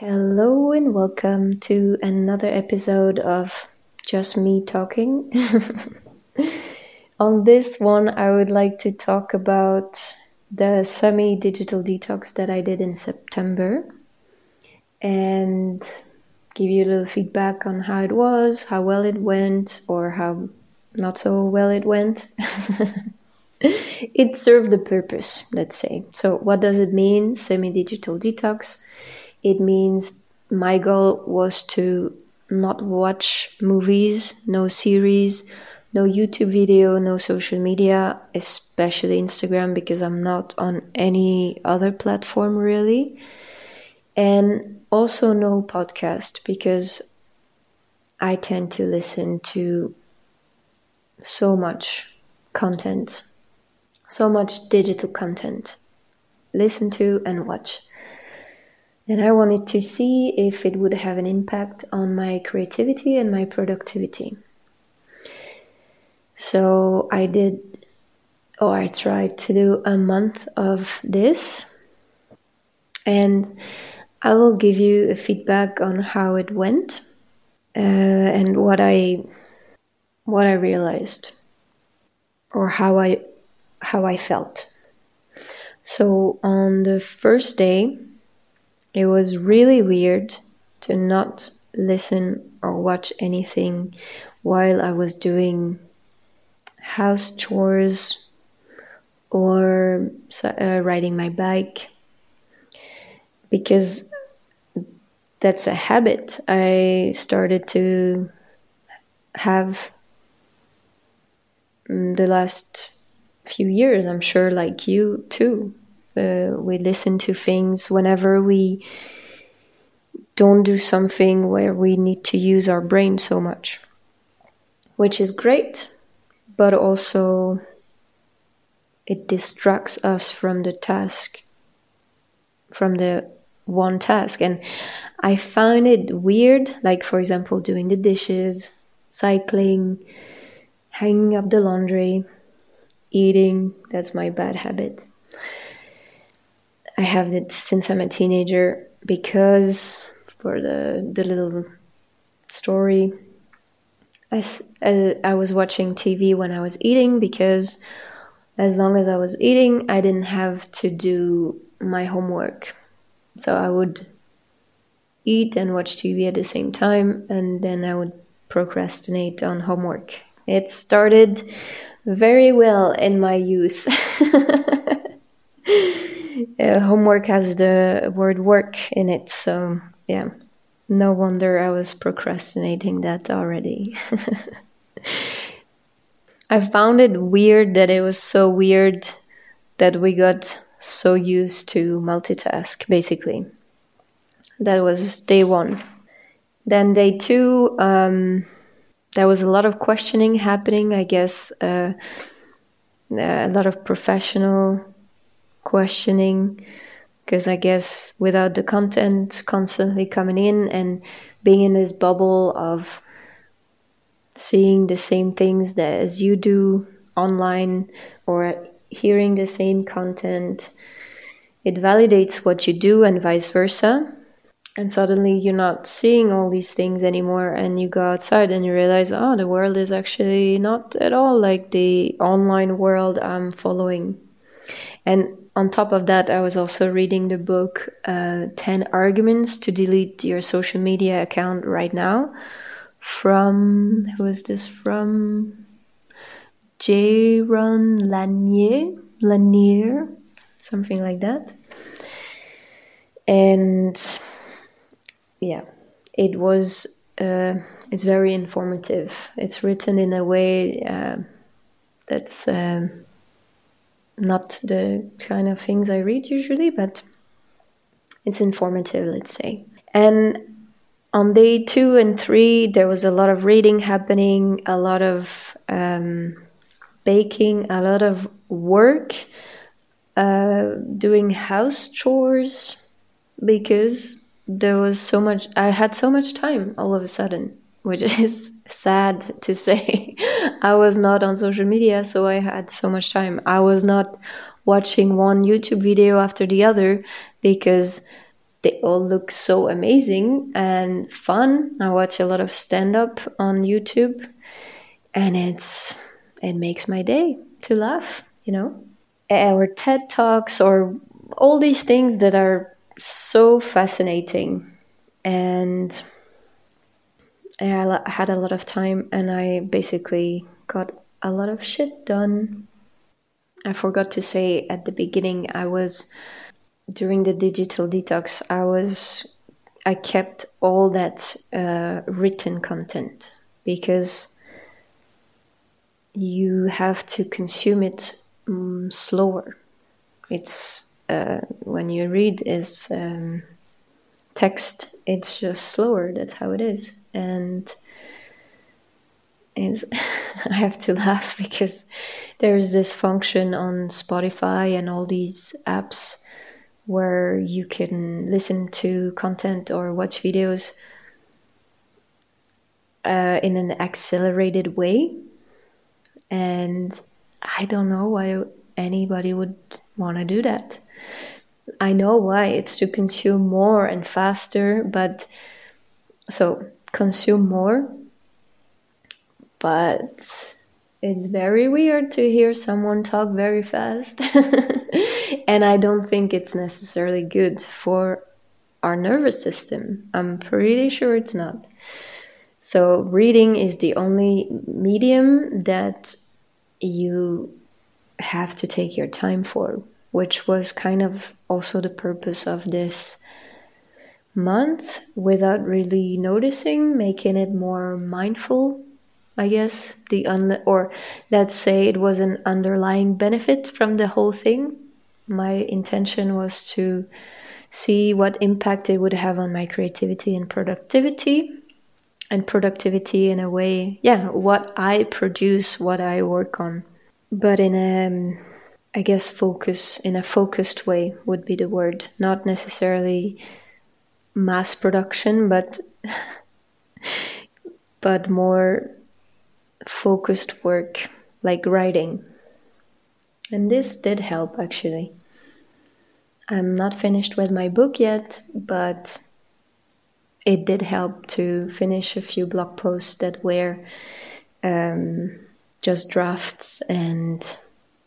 Hello and welcome to another episode of Just Me Talking. On this one, I would like to talk about the semi digital detox that I did in September and give you a little feedback on how it was, how well it went, or how not so well it went. it served the purpose, let's say. So, what does it mean, semi digital detox? It means my goal was to not watch movies, no series, no YouTube video, no social media, especially Instagram, because I'm not on any other platform really. And also no podcast, because I tend to listen to so much content, so much digital content. Listen to and watch. And I wanted to see if it would have an impact on my creativity and my productivity. So I did, or I tried to do a month of this. And I will give you a feedback on how it went uh, and what I what I realized or how I how I felt. So on the first day, it was really weird to not listen or watch anything while I was doing house chores or uh, riding my bike because that's a habit I started to have mm, the last few years. I'm sure, like you too. Uh, we listen to things whenever we don't do something where we need to use our brain so much, which is great, but also it distracts us from the task, from the one task. And I find it weird, like, for example, doing the dishes, cycling, hanging up the laundry, eating. That's my bad habit I have it since I'm a teenager because for the the little story, I, uh, I was watching TV when I was eating because as long as I was eating, I didn't have to do my homework. So I would eat and watch TV at the same time, and then I would procrastinate on homework. It started very well in my youth. uh, homework has the word work in it. So, yeah, no wonder I was procrastinating that already. I found it weird that it was so weird that we got so used to multitask, basically. That was day one. Then, day two, um, there was a lot of questioning happening, I guess, uh, a lot of professional questioning because I guess without the content constantly coming in and being in this bubble of seeing the same things that as you do online or hearing the same content, it validates what you do and vice versa. And suddenly you're not seeing all these things anymore, and you go outside and you realize, oh, the world is actually not at all like the online world I'm following. And on top of that, I was also reading the book uh, 10 Arguments to Delete Your Social Media Account Right Now from, who is this from? Jaron Lanier, Lanier, something like that. And yeah, it was, uh, it's very informative. It's written in a way uh, that's. Um, not the kind of things I read usually, but it's informative, let's say. And on day two and three, there was a lot of reading happening, a lot of um, baking, a lot of work, uh, doing house chores because there was so much, I had so much time all of a sudden, which is sad to say. I was not on social media, so I had so much time. I was not watching one YouTube video after the other because they all look so amazing and fun. I watch a lot of stand up on YouTube and it's it makes my day to laugh, you know. Or TED Talks or all these things that are so fascinating and I had a lot of time and I basically got a lot of shit done. I forgot to say at the beginning, I was during the digital detox, I was I kept all that uh, written content because you have to consume it um, slower. It's uh, when you read is um, text, it's just slower. That's how it is, and is I have to laugh because there's this function on Spotify and all these apps where you can listen to content or watch videos uh, in an accelerated way. And I don't know why anybody would want to do that. I know why it's to consume more and faster, but so consume more but it's very weird to hear someone talk very fast. and I don't think it's necessarily good for our nervous system. I'm pretty sure it's not. So, reading is the only medium that you have to take your time for, which was kind of also the purpose of this month without really noticing, making it more mindful I guess the or let's say it was an underlying benefit from the whole thing. My intention was to see what impact it would have on my creativity and productivity and productivity in a way yeah what i produce what i work on but in a i guess focus in a focused way would be the word not necessarily mass production but but more focused work like writing. And this did help actually. I'm not finished with my book yet, but it did help to finish a few blog posts that were um, just drafts and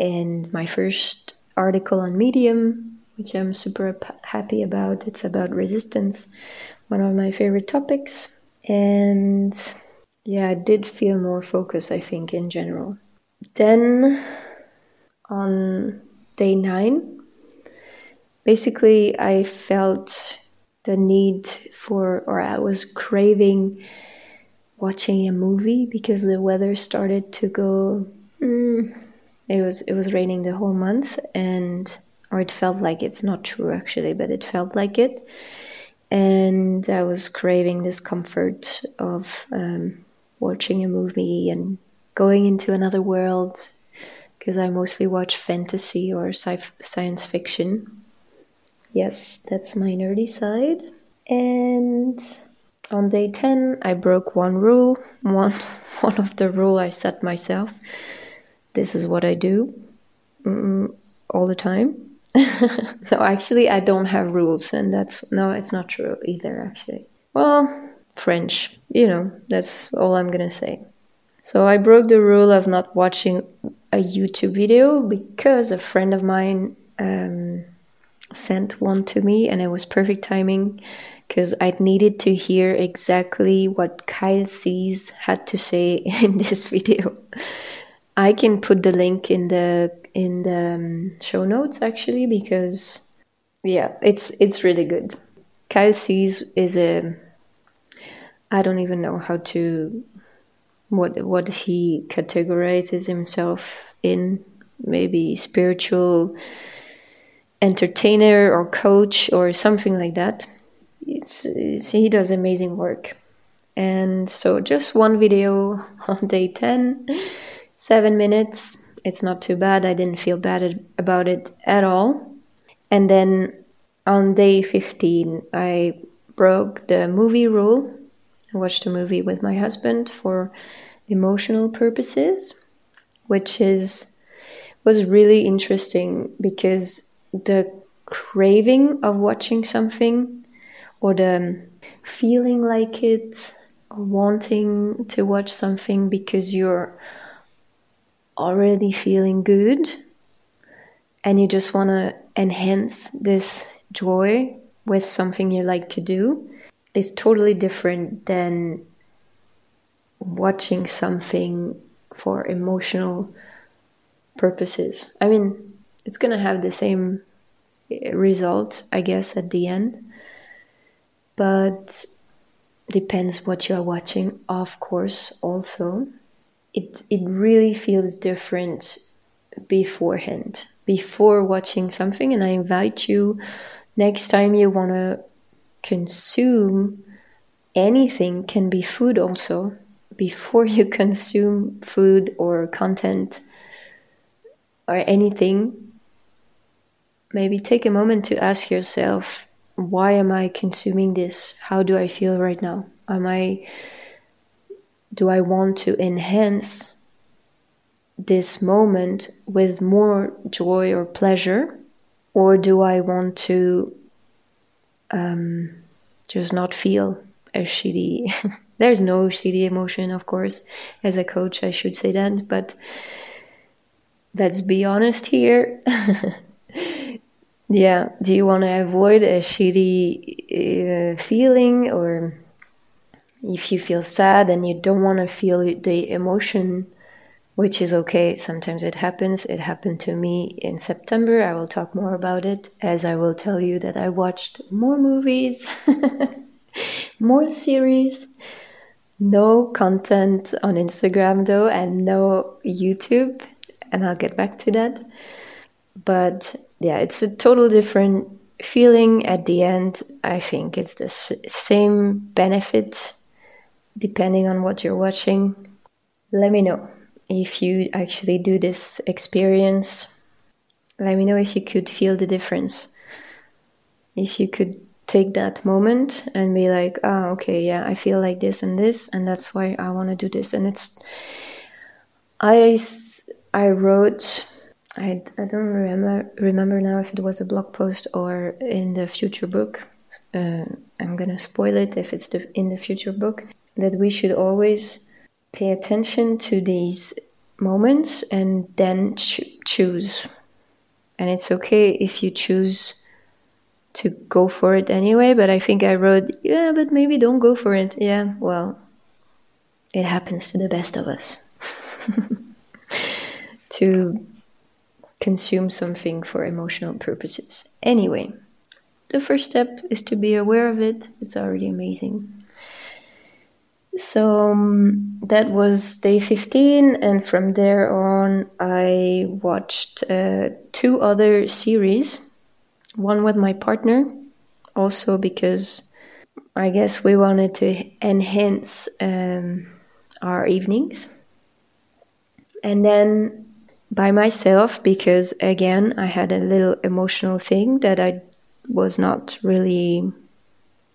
and my first article on Medium, which I'm super happy about. It's about resistance, one of my favorite topics. And yeah, I did feel more focus, I think, in general. Then on day nine, basically, I felt the need for, or I was craving watching a movie because the weather started to go. Mm, it was it was raining the whole month, and or it felt like it's not true actually, but it felt like it, and I was craving this comfort of um, watching a movie and going into another world because I mostly watch fantasy or sci- science fiction. Yes, that's my nerdy side. And on day 10, I broke one rule, one one of the rule I set myself. This is what I do mm, all the time. no, actually, I don't have rules, and that's no, it's not true either. Actually, well, French. You know, that's all I'm gonna say. So I broke the rule of not watching a YouTube video because a friend of mine um, sent one to me, and it was perfect timing because I needed to hear exactly what Kyle Cease had to say in this video. I can put the link in the in the um, show notes actually because yeah, it's it's really good. Kyle Cease is a I don't even know how to what what he categorizes himself in. Maybe spiritual entertainer or coach or something like that. It's, it's, he does amazing work. And so just one video on day 10 7 minutes. It's not too bad. I didn't feel bad about it at all. And then on day 15 i broke the movie rule. I watched a movie with my husband for emotional purposes, which is was really interesting because the craving of watching something or the feeling like it wanting to watch something because you're already feeling good and you just want to enhance this joy with something you like to do is totally different than watching something for emotional purposes. I mean, it's going to have the same eh, result, I guess, at the end. But depends what you are watching, of course, also. It it really feels different beforehand, before watching something, and I invite you next time you want to consume anything can be food also. Before you consume food or content or anything maybe take a moment to ask yourself why am i consuming this? How do i feel right now? Am i do i want to enhance this moment with more joy or pleasure? Or do i want to um, just not feel a shitty there's no shitty emotion of course as a coach i should say that but let's be honest here. Yeah do you want to avoid a shitty uh, feeling or if you feel sad and you don't want to feel the emotion which is okay sometimes it happens. It happened to me in september. I will talk more about it as i will tell you that i watched more movies more series. No content on instagram though and no youtube and i'll get back to that. But yeah, it's a total different feeling. At the end. I think it's the same benefit depending on what you're watching. Let me know if you actually do this experience. Let me know if you could feel the difference. If you could take that moment and be like, oh, okay, yeah, I feel like this and this, and that's why I want to do this. And it's, I, I wrote I, I don't remember remember now if it was a blog post or in the future book. Uh, I'm gonna spoil it if it's the, in the future book. That we should always pay attention to these moments and then cho- choose. And it's okay if you choose to go for it anyway. But I think I wrote, yeah, but maybe don't go for it. Yeah, well, it happens to the best of us. to consume something for emotional purposes. Anyway, the first step is to be aware of it. It's already amazing. So um, that was day 15, and from there on, I watched uh, two other series. One with my partner, also because I guess we wanted to enhance um, our evenings. And then by myself because again I had a little emotional thing that I was not really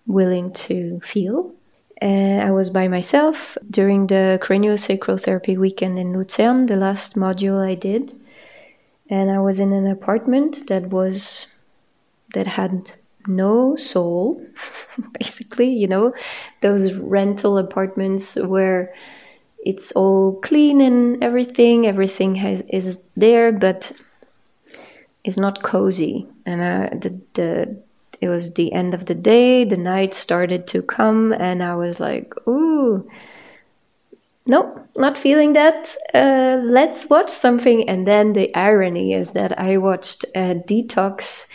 willing to feel. Uh, I was by myself during the craniosacral therapy weekend in Lucerne, the last module I did, and I was in an apartment that was that had no soul, basically. You know, those rental apartments where it's all clean and everything. Everything has is there, but it's not cozy. And uh, the the it was the end of the day. The night started to come, and I was like, "Ooh, nope, not feeling that. Uh, let's watch something." And then the irony is that I watched a detox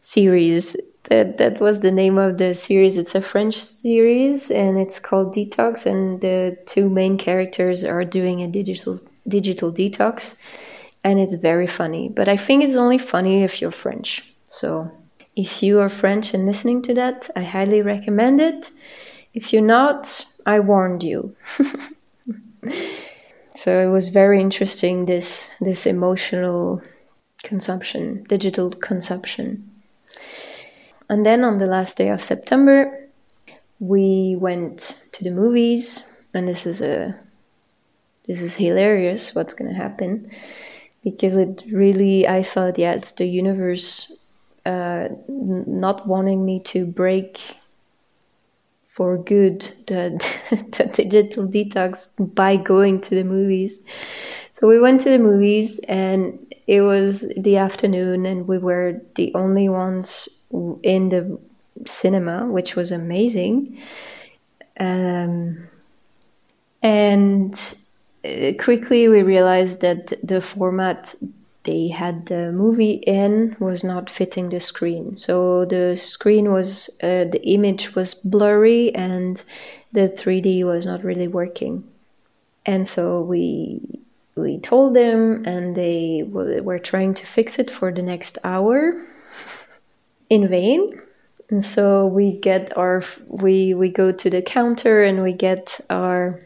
series that that was the name of the series. It's a French series and it's called Detox and the two main characters are doing a digital digital detox and it's very funny. But I think it's only funny if you're French. So if you are French and listening to that, I highly recommend it. If you're not, I warned you. so it was very interesting this this emotional consumption, digital consumption. And then on the last day of September, we went to the movies, and this is a this is hilarious. What's gonna happen? Because it really, I thought, yeah, it's the universe uh, not wanting me to break for good the, the digital detox by going to the movies. So we went to the movies and it was the afternoon and we were the only ones in the cinema, which was amazing. Um, and uh, quickly we realized that the format they had the movie in was not fitting the screen. So the screen was, uh, the image was blurry and the 3D was not really working. And so we we told them, and they were trying to fix it for the next hour in vain. And so we get our we we go to the counter and we get our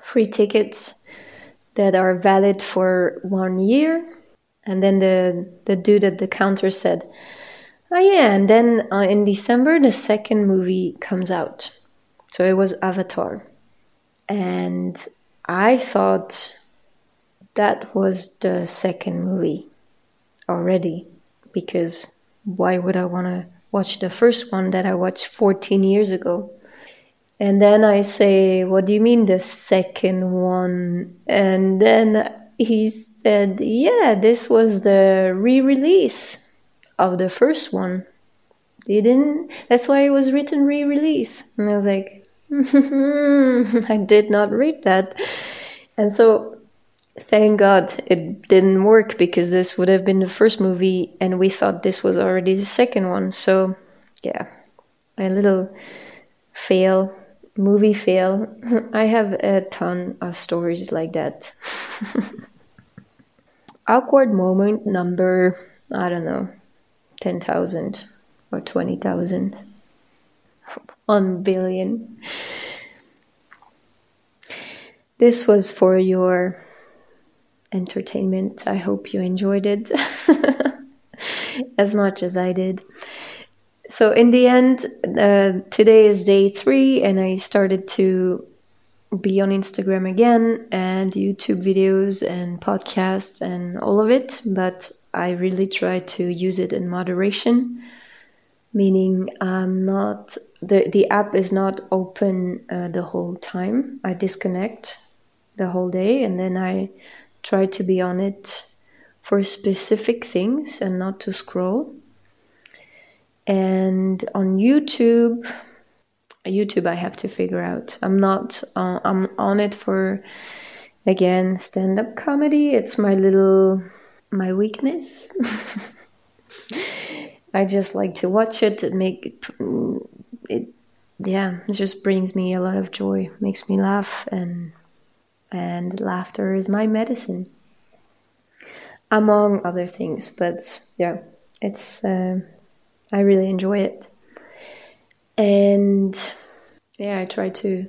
free tickets that are valid for one year and then the the dude at the counter said, "Oh yeah." And then uh, in December, the second movie comes out. So it was Avatar, and I thought that was the second movie already because why would I want to watch the first one that I watched 14 years ago? And then I say, What do you mean the second one? And then he's said, Yeah, this was the re release of the first one. They didn't, that's why it was written re release. And I was like, I did not read that. And so, thank God it didn't work because this would have been the first movie, and we thought this was already the second one. So, yeah, a little fail, movie fail. I have a ton of stories like that. awkward moment number, I don't know, 10,000 or 20,000. 1 billion. This was for your entertainment. I hope you enjoyed it as much as I did. So, in the end, uh, today is day three, and I started to be on Instagram again and YouTube videos and podcasts and all of it, but I really try to use it in moderation, meaning I'm not the the app is not open uh, the whole time. I disconnect the whole day and then I try to be on it for specific things and not to scroll. And on YouTube, YouTube I have to figure out. I'm not uh, I'm on it for again stand-up comedy. It's my little my weakness. I just like to watch it. It make it, it yeah, it just brings me a lot of joy, makes me laugh and and laughter is my medicine among other things, but yeah, it's uh, I really enjoy it and yeah i try to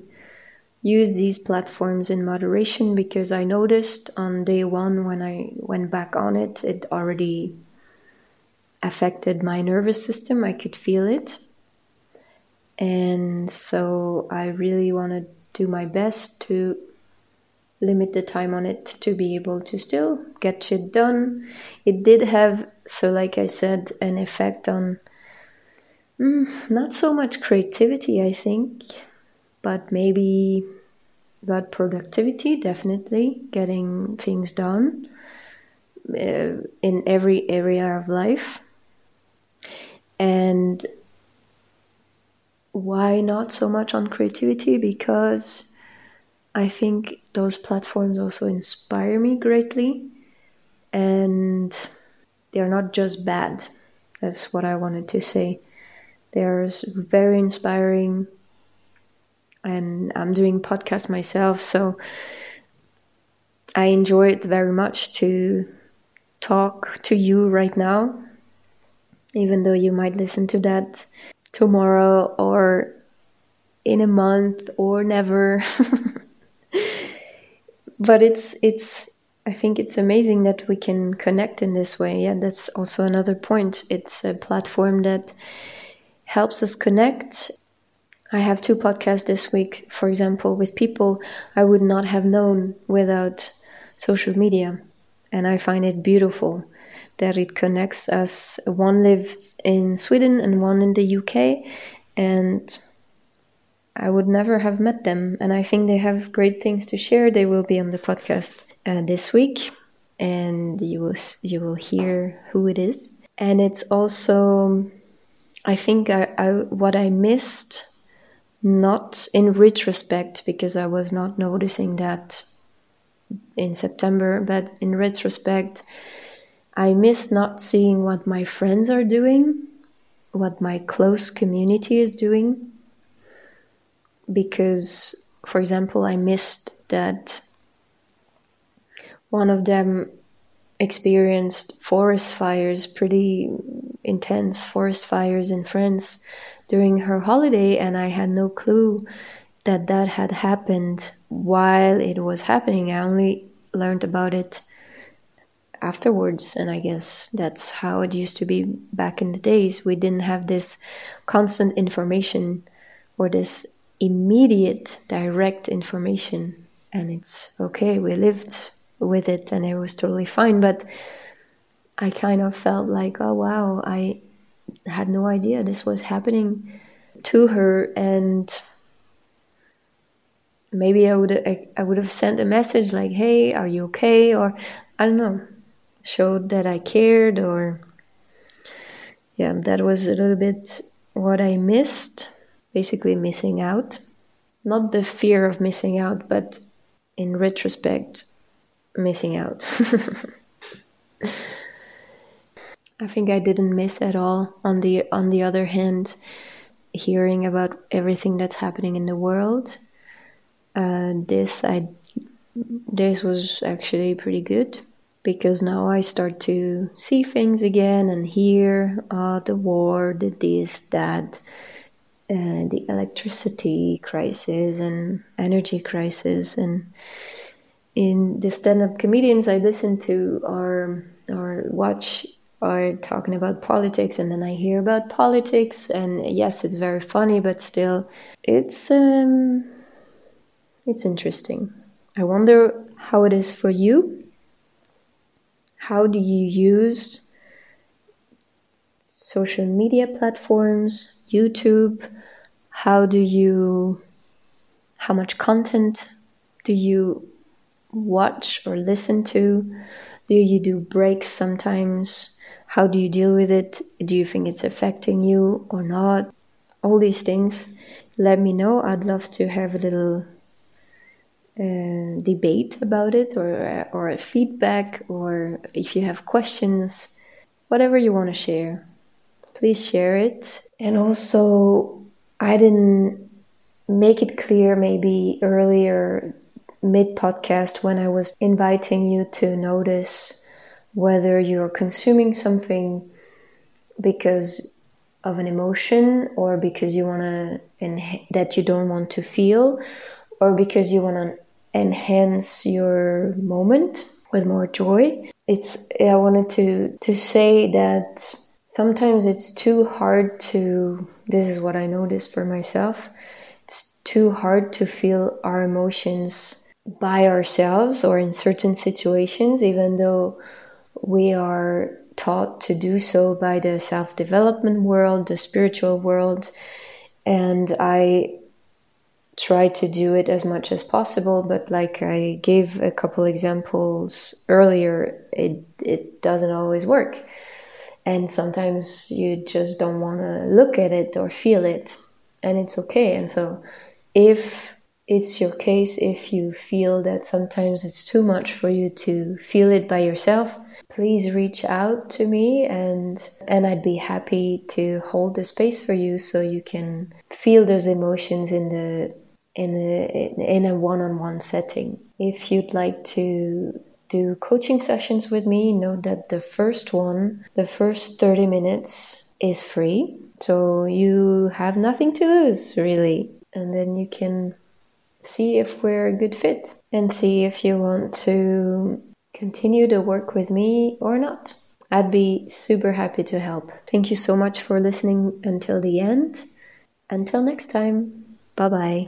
use these platforms in moderation because i noticed on day one when i went back on it it already affected my nervous system. I could feel it. And so i really want to do my best to limit the time on it to be able to still get shit done. It did have so like i said an effect on Mm, not so much creativity, I think, but maybe about productivity, definitely getting things done uh, in every area of life. And why not so much on creativity? Because I think those platforms also inspire me greatly and they're not just bad. That's what I wanted to say. There's very inspiring, and I'm doing podcast myself, so I enjoy it very much to talk to you right now, even though you might listen to that tomorrow or in a month or never. but it's it's I think it's amazing that we can connect in this way. Yeah, that's also another point. It's a platform that helps us connect. I have two podcasts this week, for example, with people I would not have known without social media. And I find it beautiful that it connects us. One lives in Sweden and one in the UK. And I would never have met them. And I think they have great things to share. They will be on the podcast uh, this week, and you will you will hear who it is. And it's also, I think, I, I what I missed, not in retrospect because I was not noticing that in September, but in retrospect, I miss not seeing what my friends are doing, what my close community is doing because, for example, I missed that one of them experienced forest fires, pretty intense forest fires in France during her holiday, and I had no clue that that had happened while it was happening. I only learned about it afterwards, and I guess that's how it used to be back in the days. We didn't have this constant information or this immediate, direct information. And it's okay, we lived with it and it was totally fine. But I kind of felt like, oh wow, I had no idea this was happening to her. And maybe I would I, I would have sent a message like, hey, are you okay? Or I don't know, showed that I cared or yeah, that was a little bit what I missed basically missing out. Not the fear of missing out, but in retrospect, missing out. I think I didn't miss at all. On the on the other hand, hearing about everything that's happening in the world, uh, this I this was actually pretty good because now I start to see things again and hear uh, the war, the this, that, uh, the electricity crisis and energy crisis and in the stand-up comedians I listen to or or watch are talking about politics and then I hear about politics and yes it's very funny but still it's um it's interesting. I wonder how it is for you. How do you use social media platforms, YouTube, how do you how much content do you watch or listen to? Do you do breaks sometimes? How do you deal with it? Do you think it's affecting you or not? All these things. Let me know. I'd love to have a little uh, debate about it or or a feedback or if you have questions whatever you want to share. Please share it. And also I didn't make it clear maybe earlier mid podcast when I was inviting you to notice whether you're consuming something because of an emotion or because you want to that you don't want to feel or because you want to enhance your moment with more joy. It's i wanted to to say that sometimes it's too hard to this is what i noticed for myself it's too hard to feel our emotions by ourselves or in certain situations even though we are taught to do so by the self-development world the spiritual world. And i try to do it as much as possible but like i gave a couple examples earlier it it doesn't always work. And sometimes you just don't want to look at it or feel it and it's okay. And so if it's your case if you feel that sometimes it's too much for you to feel it by yourself please reach out to me and and I'd be happy to hold the space for you so you can feel those emotions in the in a in a one-on-one setting if you'd like to do coaching sessions with me, know that the first one, the first 30 minutes, is free. So you have nothing to lose, really. And then you can see if we're a good fit and see if you want to continue to work with me or not. I'd be super happy to help. Thank you so much for listening until the end. Until next time, bye bye.